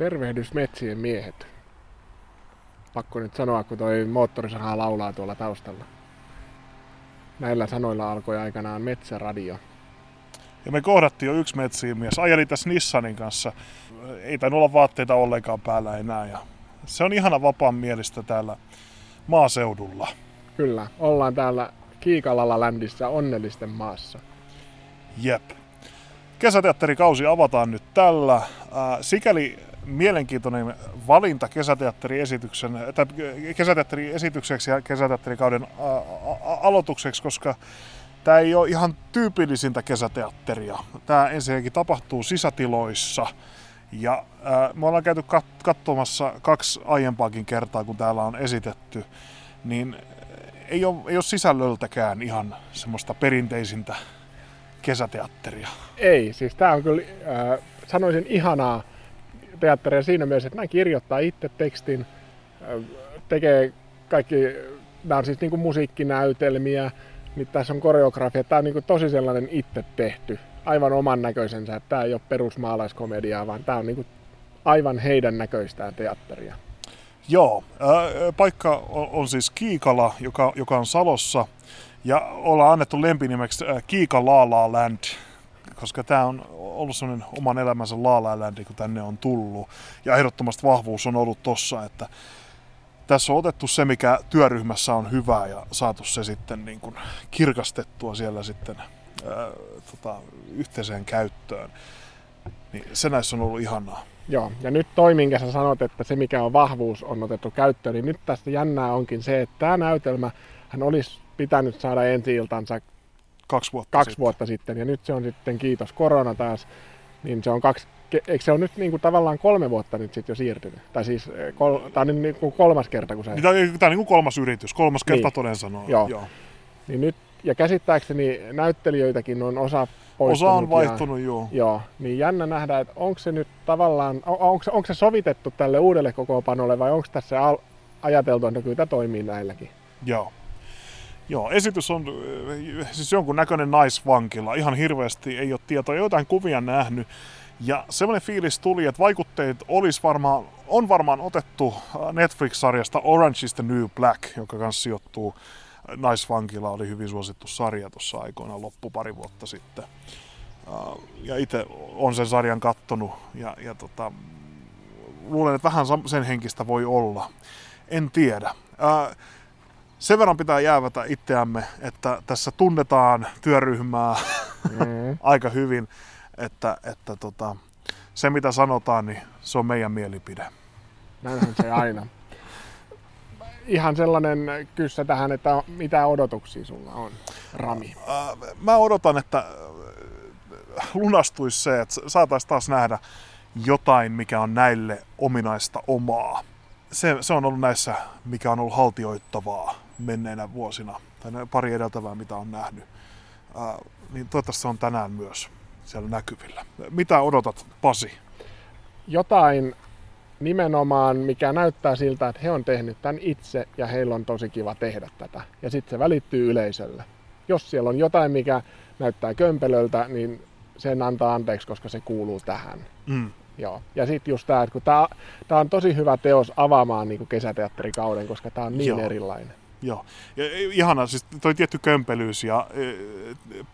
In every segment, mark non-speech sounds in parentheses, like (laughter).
Tervehdys metsien miehet. Pakko nyt sanoa, kun toi moottorisaha laulaa tuolla taustalla. Näillä sanoilla alkoi aikanaan Metsäradio. Ja me kohdattiin jo yksi metsiin mies. Ajeli tässä Nissanin kanssa. Ei tainnut olla vaatteita ollenkaan päällä enää. Ja se on ihana vapaan mielistä täällä maaseudulla. Kyllä, ollaan täällä Kiikalalla ländissä onnellisten maassa. Jep. Kesäteatterikausi avataan nyt tällä. Äh, sikäli mielenkiintoinen valinta kesäteatteriesityksen, tai kesäteatteriesitykseksi ja kesäteatterikauden aloitukseksi, koska tämä ei ole ihan tyypillisintä kesäteatteria. Tämä ensinnäkin tapahtuu sisätiloissa. Ja ää, me ollaan käyty kat- katsomassa kaksi aiempaakin kertaa, kun täällä on esitetty, niin ei ole, ei ole sisällöltäkään ihan semmoista perinteisintä kesäteatteria. Ei, siis tämä on kyllä, äh, sanoisin ihanaa teatteria siinä mielessä, että nämä kirjoittaa itse tekstin, äh, tekee kaikki, nämä on siis niin kuin musiikkinäytelmiä, niin tässä on koreografia, tämä on niin kuin tosi sellainen itse tehty, aivan oman näköisensä, että tämä ei ole perusmaalaiskomediaa, vaan tämä on niin kuin aivan heidän näköistään teatteria. Joo, äh, paikka on, siis Kiikala, joka, joka on Salossa, ja ollaan annettu lempinimeksi äh, Land, koska tämä on ollut sellainen oman elämänsä Laalaa kun tänne on tullut. Ja ehdottomasti vahvuus on ollut tossa, että tässä on otettu se, mikä työryhmässä on hyvää ja saatu se sitten niin kuin kirkastettua siellä sitten ää, tota, yhteiseen käyttöön. Niin se näissä on ollut ihanaa. Joo, ja nyt toi, minkä sä sanot, että se mikä on vahvuus on otettu käyttöön, niin nyt tästä jännää onkin se, että tämä näytelmä hän olisi pitänyt saada ensi iltansa kaksi vuotta, kaksi sitten. vuotta sitten. Ja nyt se on sitten, kiitos korona taas, niin se on kaksi, eikö se on nyt niin kuin tavallaan kolme vuotta nyt sitten jo siirtynyt? Tai siis eh, kol, tämä on niin kuin kolmas kerta, kun se... Niin, tämä on niin kuin kolmas yritys, kolmas kerta niin. toden sanoo. Joo. Joo. Niin nyt, ja käsittääkseni näyttelijöitäkin on osa Osa on vaihtunut, ja, joo. Joo, niin jännä nähdä, että onko se nyt tavallaan, on, onko, onko se sovitettu tälle uudelle kokoopanolle vai onko tässä al, ajateltu, että kyllä tämä toimii näilläkin? Joo. Joo, esitys on siis jonkun näköinen naisvankila. Ihan hirveästi ei ole tietoa, jotain kuvia nähnyt. Ja semmoinen fiilis tuli, että vaikutteet olisi varmaan, on varmaan otettu Netflix-sarjasta Orange is the New Black, joka kanssa sijoittuu naisvankila, oli hyvin suosittu sarja tuossa aikoina loppu pari vuotta sitten. Ja itse on sen sarjan kattonut ja, ja tota, luulen, että vähän sen henkistä voi olla. En tiedä sen verran pitää jäävätä itseämme, että tässä tunnetaan työryhmää mm. (laughs) aika hyvin, että, että tota, se mitä sanotaan, niin se on meidän mielipide. Näinhän se aina. (laughs) Ihan sellainen kyssä tähän, että mitä odotuksia sulla on, Rami? Mä odotan, että lunastuisi se, että saataisiin taas nähdä jotain, mikä on näille ominaista omaa. Se, se on ollut näissä, mikä on ollut haltioittavaa menneinä vuosina, tai pari edeltävää, mitä on nähnyt. Ää, niin toivottavasti se on tänään myös siellä näkyvillä. Mitä odotat, Pasi? Jotain nimenomaan, mikä näyttää siltä, että he on tehnyt tämän itse ja heillä on tosi kiva tehdä tätä. Ja sitten se välittyy yleisölle. Jos siellä on jotain, mikä näyttää kömpelöltä, niin sen antaa anteeksi, koska se kuuluu tähän. Mm. Joo. Ja sitten just tämä, että kun tämä on tosi hyvä teos avaamaan niin kesäteatterikauden, koska tämä on niin Joo. erilainen. Joo. Ja ihana, siis toi tietty kömpelyys ja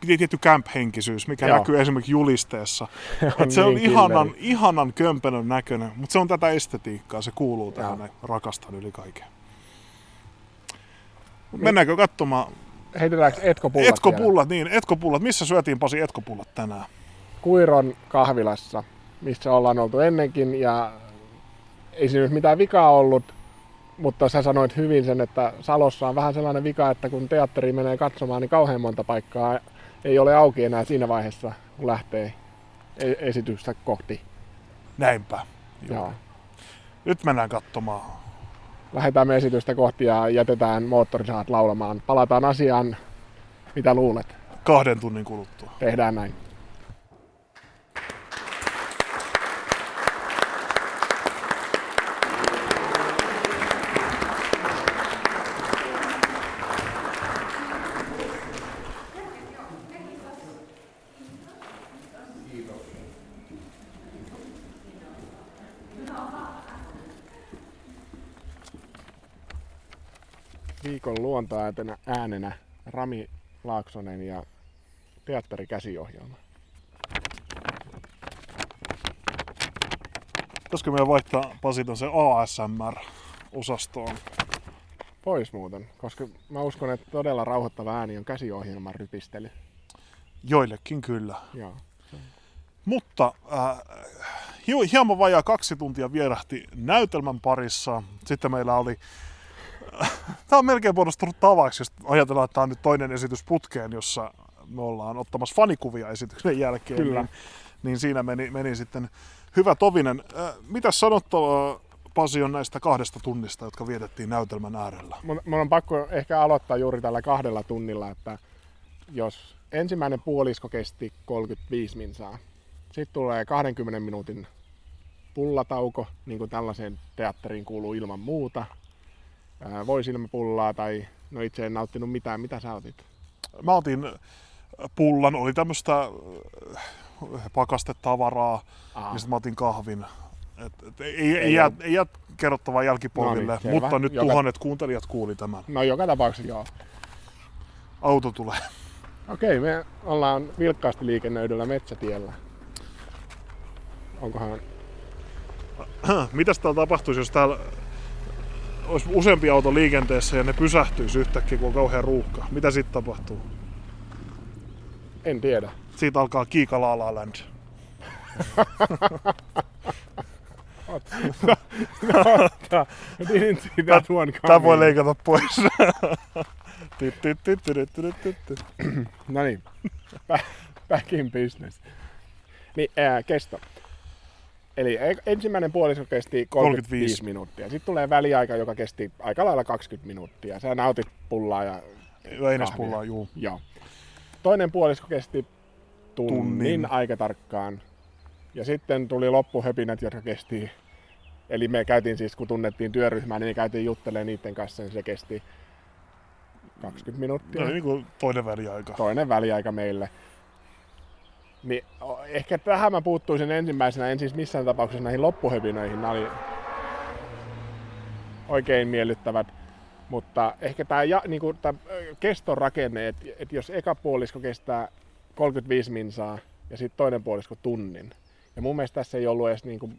e, tietty camp-henkisyys, mikä Joo. näkyy esimerkiksi julisteessa. (laughs) on se on niin ihanan, ihanan kömpelön näköinen, mutta se on tätä estetiikkaa, se kuuluu tähän, Joo. rakastan yli kaiken. Mennäänkö katsomaan? Heitetäänkö etkopullat Etkopullat, vielä? niin, etkopullat. Missä syötiin Pasi etkopullat tänään? Kuiron kahvilassa, missä ollaan oltu ennenkin ja ei siinä nyt mitään vikaa ollut, mutta sä sanoit hyvin sen, että Salossa on vähän sellainen vika, että kun teatteri menee katsomaan, niin kauhean monta paikkaa ei ole auki enää siinä vaiheessa, kun lähtee e- esitystä kohti. Näinpä. Joo. Joo. Nyt mennään katsomaan. Lähdetään me esitystä kohti ja jätetään moottorisaat laulamaan. Palataan asiaan. Mitä luulet? Kahden tunnin kuluttua. Tehdään näin. Viikon luontoäänenä äänenä Rami Laaksonen ja teatterikäsiohjelma. Pitäisikö meidän vaihtaa Pasiton se ASMR-osastoon? Pois muuten, koska mä uskon, että todella rauhoittava ääni on käsiohjelman rypistely. Joillekin kyllä. Joo. Mutta äh, hi- hieman vajaa kaksi tuntia vierähti näytelmän parissa. Sitten meillä oli... (laughs) Tämä on melkein muodostunut tavaksi, jos ajatellaan, että tämä on nyt toinen esitys putkeen, jossa me ollaan ottamassa fanikuvia esityksen jälkeen. Kyllä. Niin, niin siinä meni, meni sitten hyvä tovinen. Äh, mitä sanottavaa Pasi on näistä kahdesta tunnista, jotka vietettiin näytelmän äärellä? Mun, mun on pakko ehkä aloittaa juuri tällä kahdella tunnilla, että jos ensimmäinen puolisko kesti 35 minsaa, sitten tulee 20 minuutin pullatauko, niin kuin tällaiseen teatteriin kuuluu ilman muuta. Ää, Voisilmäpullaa tai, no itse en nauttinut mitään, mitä sä otit? Mä otin pullan, oli tämmöistä äh, pakastetavaraa, Aa. ja sitten mä otin kahvin. Et, et, ei, ei, Ei jää, ei jää kerrottavaa jälkipolville, No niin, selvä. mutta nyt Joka- tuhannet kuuntelijat kuuli tämän. No joka tapauksessa joo. Auto tulee. Okei, me ollaan vilkkaasti liikennöidyllä metsätiellä. Onkohan... Mitäs täällä tapahtuisi, jos täällä olisi useampi auto liikenteessä ja ne pysähtyisi yhtäkkiä, kun on kauhean ruuhka? Mitä sitten tapahtuu? En tiedä. Siitä alkaa Kiika La La Land. Tämä voi leikata pois. No niin, Ba- back in business. Niin, ää, kesto. Eli e- ensimmäinen puolisko kesti 35, 35. minuuttia. Sitten tulee väliaika, joka kesti aika lailla 20 minuuttia. Sä nautit pullaa ja... Väinäspullaa, juu. Joo. Toinen puolisko kesti tunnin, Tunnin. aika tarkkaan. Ja sitten tuli loppuhöpinät, jotka kesti... Eli me käytiin siis, kun tunnettiin työryhmää, niin me käytiin juttelemaan niiden kanssa, niin se kesti 20 minuuttia No, niin kuin toinen väliaika. toinen väliaika meille. Niin ehkä tähän mä puuttuisin ensimmäisenä, en siis missään tapauksessa näihin loppuhöpinöihin, nämä oli oikein miellyttävät. Mutta ehkä tämä ö, keston rakenne, että et jos eka puolisko kestää 35 minsaa ja sitten toinen puolisko tunnin. Ja mun mielestä tässä ei ollut edes niinku,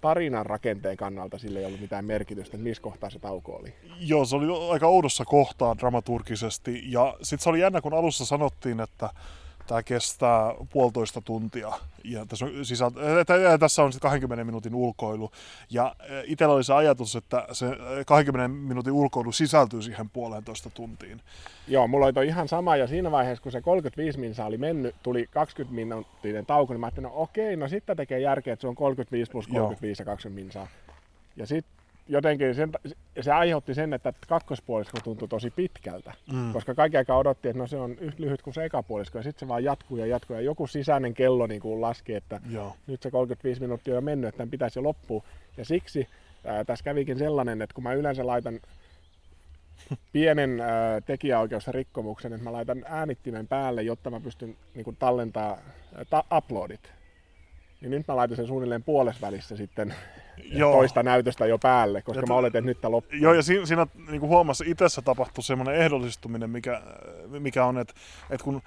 tarinan rakenteen kannalta sille ei ollut mitään merkitystä, että missä kohtaa se tauko oli. Joo, se oli aika oudossa kohtaa dramaturgisesti. Ja sitten se oli jännä, kun alussa sanottiin, että tämä kestää puolitoista tuntia. Ja tässä on, sisältö, tässä on sitten 20 minuutin ulkoilu. Ja itsellä oli se ajatus, että se äh, 20 minuutin ulkoilu sisältyy siihen puolentoista tuntiin. Joo, mulla oli toi ihan sama ja siinä vaiheessa, kun se 35 minsa oli mennyt, tuli 20 minuuttinen tauko, niin mä ajattelin, no okei, no sitten tekee järkeä, että se on 35 plus 35 ja 20 minsaa. Ja sitten jotenkin sen, se aiheutti sen, että kakkospuolisko tuntui tosi pitkältä, Mm. koska kaikki aika odotti, että no se on yhtä lyhyt kuin se ekapuolisko, ja sitten se vaan jatkuu ja jatkuu, ja joku sisäinen kello niin kuin laski, että Joo. nyt se 35 minuuttia on jo mennyt, että tämän pitäisi jo loppua. Ja siksi ää, tässä kävikin sellainen, että kun mä yleensä laitan (laughs) pienen ää, tekijäoikeusrikkomuksen, että mä laitan äänittimen päälle, jotta mä pystyn niin kuin, tallentaa ää, ta- uploadit. Niin nyt mä laitan sen suunnilleen puolessa välissä sitten (laughs) Joo. toista näytöstä jo päälle, koska Et- mä oletin, että nyt tää loppuu. Joo, ja siinä, siinä niin kuin huomasi itsessä tapahtui semmoinen ehdollistuminen, mikä, mikä on, että, että kun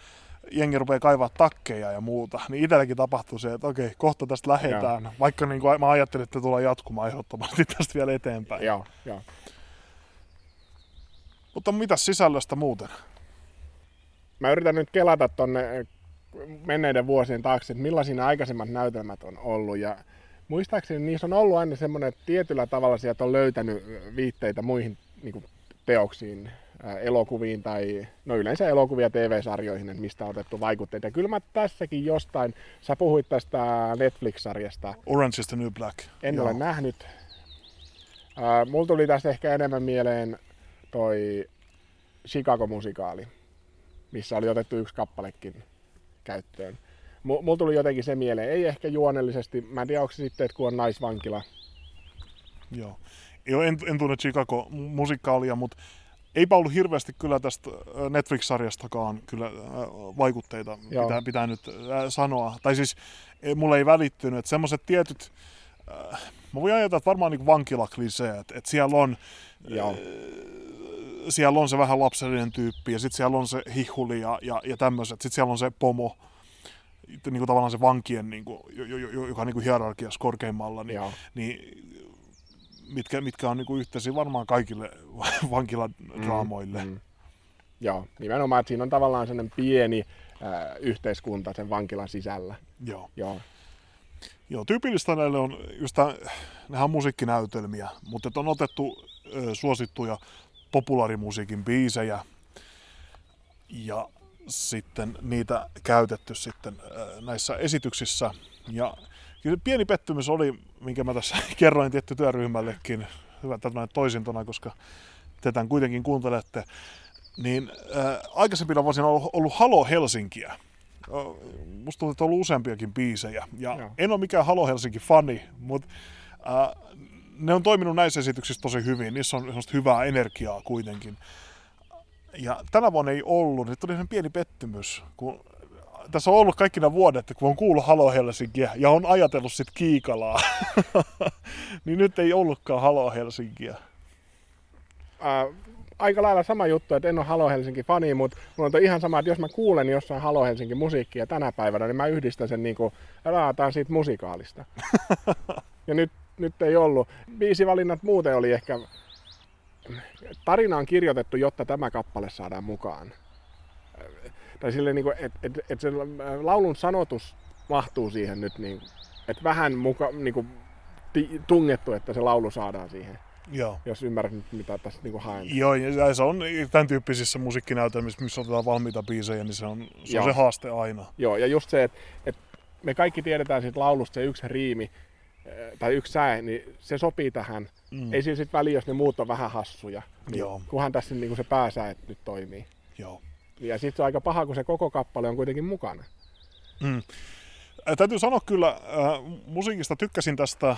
jengi rupeaa kaivaa takkeja ja muuta, niin itselläkin tapahtuu se, että okei, kohta tästä lähdetään. Vaikka niin kuin, mä ajattelin, että tulee jatkumaan ehdottomasti (laughs) tästä vielä eteenpäin. Joo, joo. Mutta mitä sisällöstä muuten? Mä yritän nyt kelata tonne menneiden vuosien taakse, että millaisia ne aikaisemmat näytelmät on ollut. Ja muistaakseni niissä on ollut aina semmoinen, että tietyllä tavalla sieltä on löytänyt viitteitä muihin niin kuin, teoksiin, elokuviin tai no yleensä elokuvia TV-sarjoihin, että mistä on otettu vaikutteita. Ja kyllä mä tässäkin jostain, sä puhuit tästä Netflix-sarjasta, Orange is the New Black. en Joo. ole nähnyt. Mulla tuli tästä ehkä enemmän mieleen toi Chicago-musikaali, missä oli otettu yksi kappalekin käyttöön. M- mulla tuli jotenkin se mieleen, ei ehkä juonellisesti, mä en tiedä onko se sitten, että kun on naisvankila. Joo. Joo, en, en tunne Chicago-musikaalia, mutta eipä ollut hirveästi kyllä tästä äh, Netflix-sarjastakaan kyllä äh, vaikutteita, Joo. pitää, pitää nyt äh, sanoa. Tai siis mulle ei välittynyt, että semmoiset tietyt, äh, mä voin ajatella, että varmaan niin vankilakliseet, että siellä on Joo. Siellä on se vähän lapsellinen tyyppi ja sitten siellä on se hihuli ja, ja, ja tämmöiset. Sitten siellä on se pomo, niin kuin tavallaan se vankien, niin kuin, joka on niin kuin hierarkiassa korkeimmalla, niin, niin mitkä, mitkä on niin kuin yhteisiä varmaan kaikille (laughs) vankiladraamoille. Mm, mm. Joo, nimenomaan, että siinä on tavallaan sellainen pieni äh, yhteiskunta sen vankilan sisällä. Joo. Joo. Joo, tyypillistä näille on just tämän, nehän on musiikkinäytelmiä, mutta on otettu ö, suosittuja populaarimusiikin biisejä ja sitten niitä käytetty sitten ö, näissä esityksissä. Ja kyllä pieni pettymys oli, minkä mä tässä (laughs) kerroin tietty työryhmällekin, hyvä tämmöinen toisintona, koska tätä kuitenkin kuuntelette, niin äh, aikaisempina vuosina on ollut, ollut Halo Helsinkiä. Musta tuntuu, että on ollut useampiakin biisejä. Ja Joo. en ole mikään Halo Helsinki-fani, mutta äh, ne on toiminut näissä esityksissä tosi hyvin. Niissä on hyvää energiaa kuitenkin. Ja tänä vuonna ei ollut, niin tuli pieni pettymys, kun tässä on ollut kaikki nämä vuodet, kun on kuullut Halo Helsinkiä ja on ajatellut sitten Kiikalaa, (laughs) niin nyt ei ollutkaan Halo Helsinkiä. Äh, aika lailla sama juttu, että en ole Halo Helsinki fani, mutta mulla on ihan sama, että jos mä kuulen jossain Halo Helsinki musiikkia tänä päivänä, niin mä yhdistän sen niin kuin, raataan siitä musikaalista. (laughs) ja nyt, nyt ei ollut. valinnat muuten oli ehkä, tarina on kirjoitettu, jotta tämä kappale saadaan mukaan. Tai silleen, niin että et, et se laulun sanotus mahtuu siihen nyt, niin, että vähän muka, niin kuin, tungettu, että se laulu saadaan siihen. Joo. Jos ymmärrät nyt, mitä tässä niin haen. Joo, ja se on tämän tyyppisissä musiikkinäytelmissä, missä otetaan valmiita biisejä, niin se on se, on se haaste aina. Joo, ja just se, että, että me kaikki tiedetään siitä laulusta se yksi riimi, tai yksi säe, niin se sopii tähän. Mm. Ei siinä sitten väliä, jos ne muut on vähän hassuja. Niin Joo. Kunhan tässä niin se pääsäe nyt toimii. Joo. Ja sitten se on aika paha, kun se koko kappale on kuitenkin mukana. Mm. Täytyy sanoa kyllä, äh, musiikista tykkäsin tästä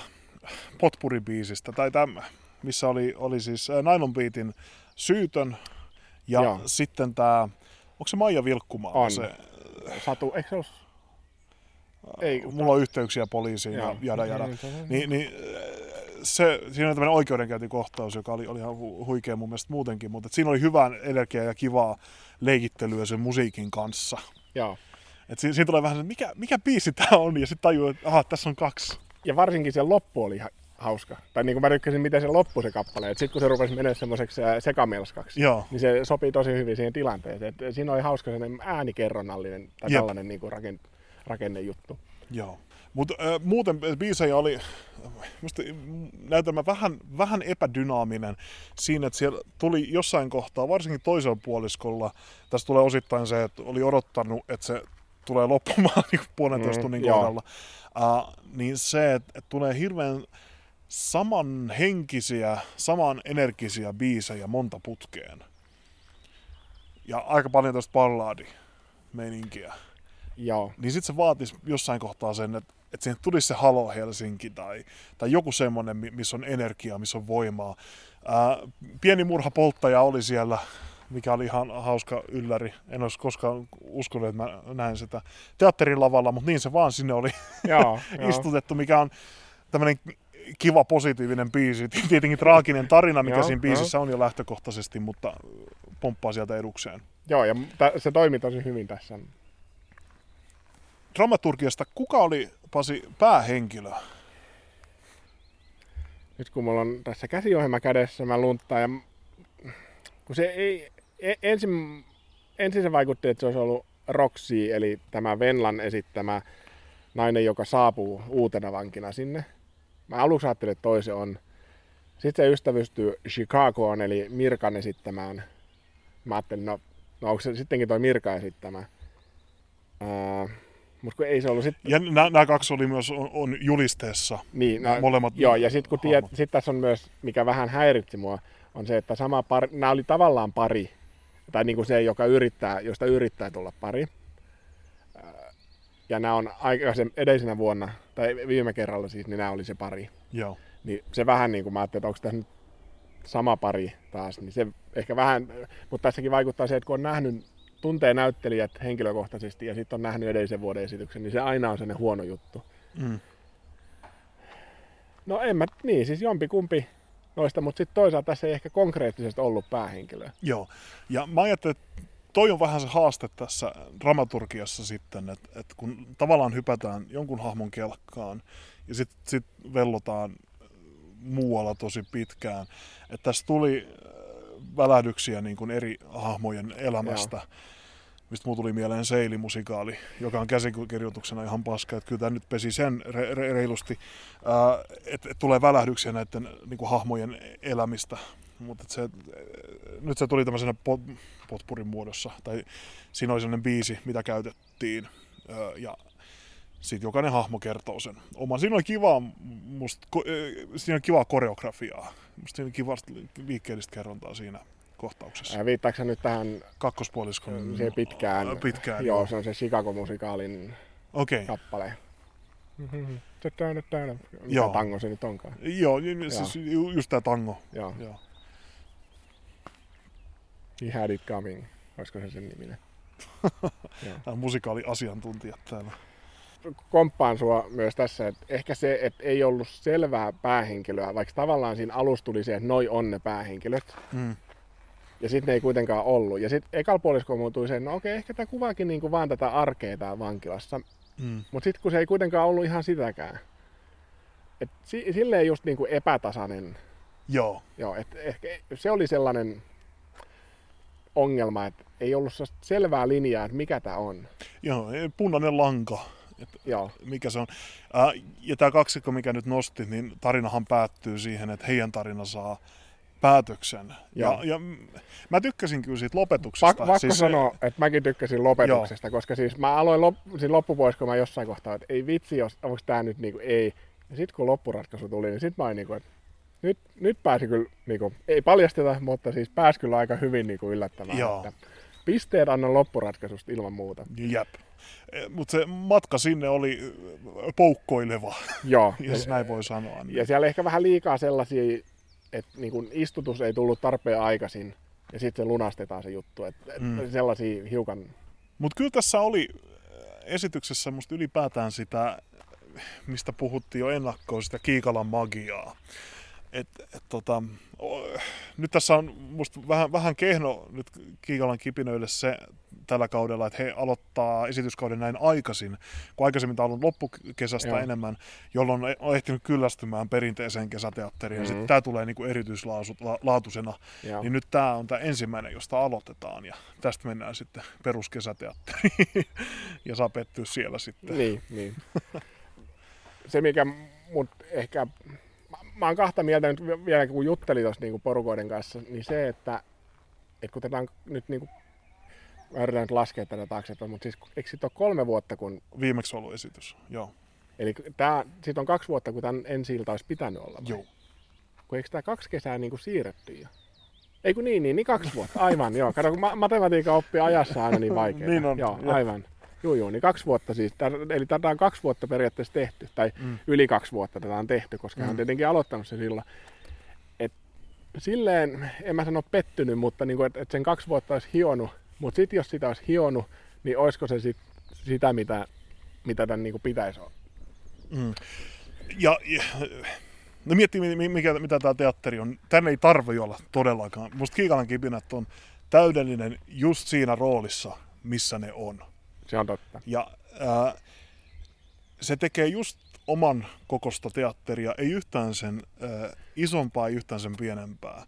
potpuribiisistä, tai tämä missä oli, oli siis äh, Nylon Beatin Syytön ja Joo. sitten tämä, onko se Maija Vilkkumaa? On. Se, Satu, eikö se ole? Ei, Mulla on yhteyksiä poliisiin ja jada jada. Niin, niin, niin äh, se, siinä oli tämmöinen oikeudenkäyntikohtaus, joka oli, oli ihan huikea mun mielestä muutenkin, mutta siinä oli hyvää energiaa ja kivaa leikittelyä sen musiikin kanssa. Joo. Et siinä, siinä tulee vähän se, mikä, mikä biisi tämä on, ja sitten tajuu, että aha, tässä on kaksi. Ja varsinkin se loppu oli ihan hauska. Tai niin kuin mä tykkäsin, miten se loppui se kappale. Sitten kun se rupesi menemään semmoiseksi sekamelskaksi, Joo. niin se sopii tosi hyvin siihen tilanteeseen. Et siinä oli hauska sellainen äänikerronnallinen tai Jep. tällainen niin kuin rakenne, rakennejuttu. Joo. Mutta äh, muuten biisejä oli musta näytelmä vähän, vähän epädynaaminen siinä, että siellä tuli jossain kohtaa, varsinkin toisella puoliskolla, tässä tulee osittain se, että oli odottanut, että se tulee loppumaan (laughs) niin puolentoista mm, tunnin kohdalla. Uh, niin se, että, että tulee hirveän samanhenkisiä, saman energisiä biisejä monta putkeen. Ja aika paljon tästä ballaadi-meininkiä. Joo. Niin sitten se vaatisi jossain kohtaa sen, että, että siihen tulisi se Halo Helsinki tai, tai joku semmoinen, missä on energiaa, missä on voimaa. Ää, pieni murha polttaja oli siellä mikä oli ihan hauska ylläri. En olisi koskaan uskonut, että mä näin sitä teatterin lavalla, mutta niin se vaan sinne oli joo, (laughs) istutettu, mikä on tämmöinen kiva positiivinen biisi. Tietenkin traaginen tarina, mikä joo, siinä biisissä on jo lähtökohtaisesti, mutta pomppaa sieltä edukseen. Joo, ja se toimi tosi hyvin tässä. Dramaturgiasta, kuka oli Pasi päähenkilö? Nyt kun mulla on tässä käsiohjelma kädessä, mä lunttaan ja kun se ei, E, ensin, ensin se vaikutti, että se olisi ollut Roxy, eli tämä Venlan esittämä nainen, joka saapuu uutena vankina sinne. Mä aluksi ajattelin, että toise on. Sitten se ystävystyy Chicagoon, eli Mirkan esittämään. Mä ajattelin, no, no onko se sittenkin toi Mirka esittämä. Uh, mutta kun ei se ollut sitten... Ja nämä kaksi oli myös on, on julisteessa. Niin, no, molemmat Joo, ja sitten kun tiedät, sit tässä on myös, mikä vähän häiritsi mua, on se, että sama pari, nämä oli tavallaan pari, tai niin kuin se, joka yrittää, josta yrittää tulla pari. Ja nämä on aikaisen edellisenä vuonna, tai viime kerralla siis, niin nämä oli se pari. Joo. Niin se vähän niin kuin mä ajattelin, että onko tässä nyt sama pari taas, niin se ehkä vähän, mutta tässäkin vaikuttaa se, että kun on nähnyt, tuntee näyttelijät henkilökohtaisesti ja sitten on nähnyt edellisen vuoden esityksen, niin se aina on sellainen huono juttu. Mm. No en mä, niin siis jompi kumpi noista, mutta sitten toisaalta tässä ei ehkä konkreettisesti ollut päähenkilöä. Joo, ja mä ajattelin, että toi on vähän se haaste tässä dramaturgiassa sitten, että, että kun tavallaan hypätään jonkun hahmon kelkkaan ja sitten sit vellotaan muualla tosi pitkään, että tässä tuli välähdyksiä niin kuin eri hahmojen elämästä. Joo mistä muu tuli mieleen Seili-musikaali, joka on käsikirjoituksena ihan paska, että kyllä tämä nyt pesi sen re- re- reilusti, että et tulee välähdyksiä näiden niin kuin hahmojen elämistä, mutta se, nyt se tuli tämmöisenä pot, potpurin muodossa, tai siinä oli sellainen biisi, mitä käytettiin, ja sitten jokainen hahmo kertoo sen oman. Siinä oli kiva, musta, siinä oli kivaa koreografiaa, musta kivasta liikkeellistä kerrontaa siinä kohtauksessa. Ää, viittaako nyt tähän kakkospuoliskon se pitkään, pitkään joo, se on se Chicago-musikaalin okay. kappale. Mikä Joo. tango se nyt onkaan? Joo, siis just tämä tango. Joo. Joo. He had it coming. Olisiko se sen niminen? (laughs) Tämä musikaaliasiantuntijat täällä. Komppaan sua myös tässä, että ehkä se, että ei ollut selvää päähenkilöä, vaikka tavallaan siinä alussa tuli se, että noi on ne päähenkilöt. Mm. Ja sitten ne ei kuitenkaan ollut. Ja sitten ekal puolisko muuttui se, no okei, ehkä tämä kuvaakin niinku vaan tätä arkea täällä vankilassa. Mm. Mutta sitten kun se ei kuitenkaan ollut ihan sitäkään. Et si- silleen just niinku epätasainen. Joo. Joo, et ehkä se oli sellainen ongelma, että ei ollut selvää linjaa, että mikä tämä on. Joo, punainen lanka. Joo. mikä se on. Ää, ja tämä kaksikko, mikä nyt nosti, niin tarinahan päättyy siihen, että heidän tarina saa päätöksen. Joo. Ja, ja mä tykkäsin kyllä siitä lopetuksesta. Pak- pakko Siis sanoa, että mäkin tykkäsin lopetuksesta, koska siis mä aloin lop- siinä loppupuoliskolla mä jossain kohtaa, että ei vitsi, jos, onko tämä nyt niinku ei. Ja sitten kun loppuratkaisu tuli, niin sitten mä olin niinku, että nyt, nyt pääsi kyllä, niinku, ei paljasteta, mutta siis pääsi kyllä aika hyvin niinku yllättämään. Joo. Että pisteet annan loppuratkaisusta ilman muuta. Jep. Mutta se matka sinne oli ö, poukkoileva, Joo. (laughs) jos näin voi sanoa. Niin. Ja siellä ehkä vähän liikaa sellaisia, että niin kun istutus ei tullut tarpeen aikaisin ja sitten lunastetaan se juttu. Että Mm. mm. sellaisia hiukan, Mutta kyllä tässä oli äh, esityksessä musta ylipäätään sitä, mistä puhuttiin jo ennakkoon, sitä Kiikalan magiaa. Et, et, tota, nyt tässä on musta vähän, vähän kehno nyt Kiikalan kipinöille se tällä kaudella, että he aloittaa esityskauden näin aikaisin, kun aikaisemmin tämä on ollut loppukesästä Joo. enemmän, jolloin on ehtinyt kyllästymään perinteiseen kesäteatteriin, mm-hmm. ja sitten tämä tulee niinku erityislaatuisena joo. niin nyt tämä on tämä ensimmäinen, josta aloitetaan ja tästä mennään sitten peruskesäteatteriin (laughs) ja saa pettyä siellä sitten. Niin, niin. Se mikä mut ehkä, mä, oon kahta mieltä nyt vi- vielä kun juttelin tuossa niinku porukoiden kanssa, niin se, että, että kun tätä on nyt niinku, mä yritän nyt laskea tätä taaksepäin, mutta siis eikö sit ole kolme vuotta, kun, Viimeksi ollut esitys, joo. eli tää, sit on kaksi vuotta, kun tämän ensi ilta olisi pitänyt olla. vai? joo. Kun eikö tämä kaksi kesää niinku siirretty jo? Ei kun niin, niin, niin kaksi vuotta, aivan, joo. Kato, kun ma- matematiikan oppii ajassa aina niin vaikeaa. Niin on, Joo, joo. aivan. Joo, joo, niin kaksi vuotta siis. Tää, eli tätä on kaksi vuotta periaatteessa tehty, tai Mm. yli kaksi vuotta tätä on tehty, koska hän on Mm. tietenkin aloittanut se silloin. Et silleen, en mä sano pettynyt, mutta niinku, että et sen kaksi vuotta olisi hionut, mutta sitten jos sitä olisi hionut, niin olisiko se sit sitä, mitä, mitä tämän niinku pitäisi olla? Mm. Ja, ja no miettii, mi- mi- mikä, mitä tämä teatteri on. Tänne ei tarvi olla todellakaan. Musta Kiikalan kipinät on täydellinen just siinä roolissa, missä ne on. Se on totta. Ja ää, se tekee just oman kokosta teatteria, ei yhtään sen ää, isompaa, ei yhtään sen pienempää.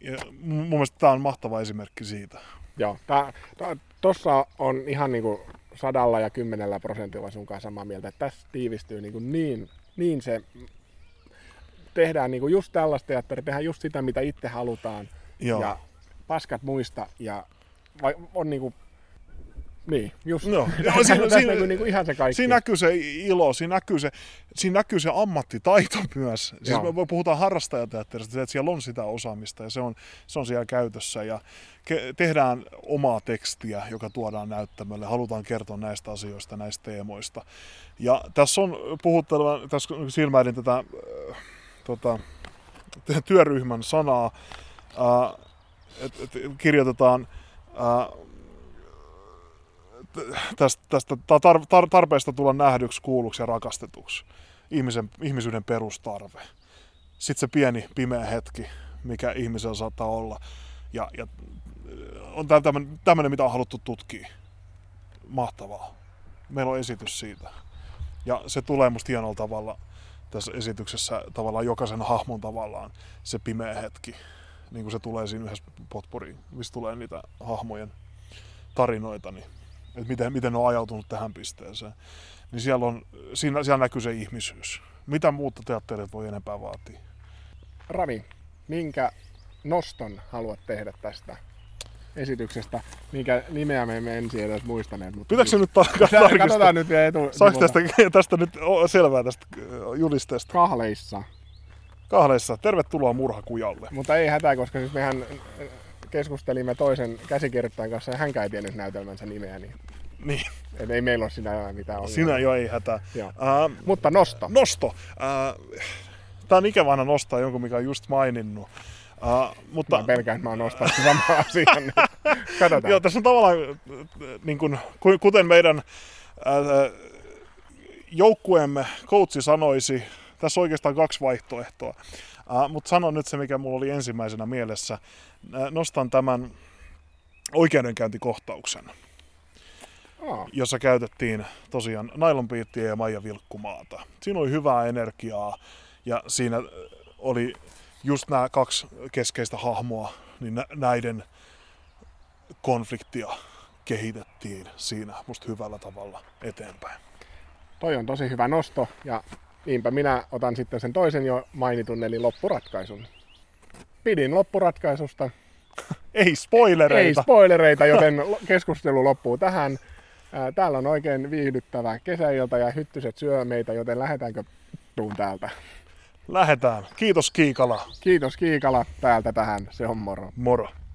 Ja mun mielestä tämä on mahtava esimerkki siitä. Joo, tossa on ihan niinku sadalla ja kymmenellä prosentilla sun kanssa samaa mieltä, että tässä tiivistyy niinku niin, niin se, tehdään niinku just tällaista teatteria, tehdään just sitä, mitä itse halutaan, Joo. ja paskat muista, ja on niinku, niin, just, (laughs) tässä, Joo, siinä- siinä- näkyy niinku ihan se kaikki. Siinä näkyy se ilo, siinä näkyy se, siinä näkyy se ammattitaito myös. Siis Joo. me puhutaan harrastajateatterista, että siellä on sitä osaamista ja se on, se on siellä käytössä. Ja ke, tehdään omaa tekstiä, joka tuodaan näyttämölle. Halutaan kertoa näistä asioista, näistä teemoista. Ja tässä on puhutteleva, tässä silmäilin tätä äh, tota, työryhmän sanaa, äh, että et kirjoitetaan äh, tästä, tästä tar, tar, tarpeesta tulla nähdyksi, kuulluksi ja rakastetuksi. Ihmisen, ihmisyyden perustarve. sitten se pieni pimeä hetki, mikä ihmisellä saattaa olla. Ja, ja on tämmöinen, mitä on haluttu tutkia. Mahtavaa. Meillä on esitys siitä. Ja se tulee musta hienolla tavalla tässä esityksessä tavallaan jokaisen hahmon tavallaan se pimeä hetki. Niin kuin se tulee siinä yhdessä potpuriin, missä tulee niitä hahmojen tarinoita, niin että miten, miten ne on ajautunut tähän pisteeseen. Niin siellä, on, siinä, siellä näkyy se ihmisyys. Mitä muuta teatterit voi enempää vaatia? Rami, minkä noston haluat tehdä tästä esityksestä, minkä nimeä me emme ensin edes muistaneet. Mutta Pitääkö se nyt tarkistaa? Katsotaan nyt vielä etu. Saako tästä, tästä nyt selvää tästä julisteesta? Kahleissa. Kahleissa. Tervetuloa murhakujalle. Mutta ei hätää, koska siis mehän keskustelimme toisen käsikirjoittajan kanssa ja hänkään ei tiennyt näytelmänsä nimeä. Niin, niin. (laughs) Et ei meillä ole siinä mitään ongelmaa. Sinä jo ei hätää. Uh, Mutta nosto. Nosto. Uh, Tämä on ikävänä nostaa jonkun, mikä on just maininnut. Uh, mutta... Mä pelkään, että mä oon nostanut samaa (laughs) asiaa. Niin katsotaan. Joo, tässä on tavallaan, niin kuin, kuten meidän uh, joukkueemme coachi sanoisi, tässä on oikeastaan kaksi vaihtoehtoa. Uh, mutta sanon nyt se, mikä mulla oli ensimmäisenä mielessä. Uh, nostan tämän oikeudenkäyntikohtauksen, oh. jossa käytettiin tosiaan nailonpiittiä ja Maija Vilkkumaata. Siinä oli hyvää energiaa ja siinä oli just nämä kaksi keskeistä hahmoa, niin näiden konfliktia kehitettiin siinä musta hyvällä tavalla eteenpäin. Toi on tosi hyvä nosto ja niinpä minä otan sitten sen toisen jo mainitun eli loppuratkaisun. Pidin loppuratkaisusta. (laughs) Ei spoilereita. Ei spoilereita, joten keskustelu loppuu tähän. Täällä on oikein viihdyttävä kesäilta ja hyttyset syö meitä, joten lähdetäänkö tuun täältä? Lähetään. Kiitos Kiikala. Kiitos Kiikala täältä tähän. Se on moro. Moro.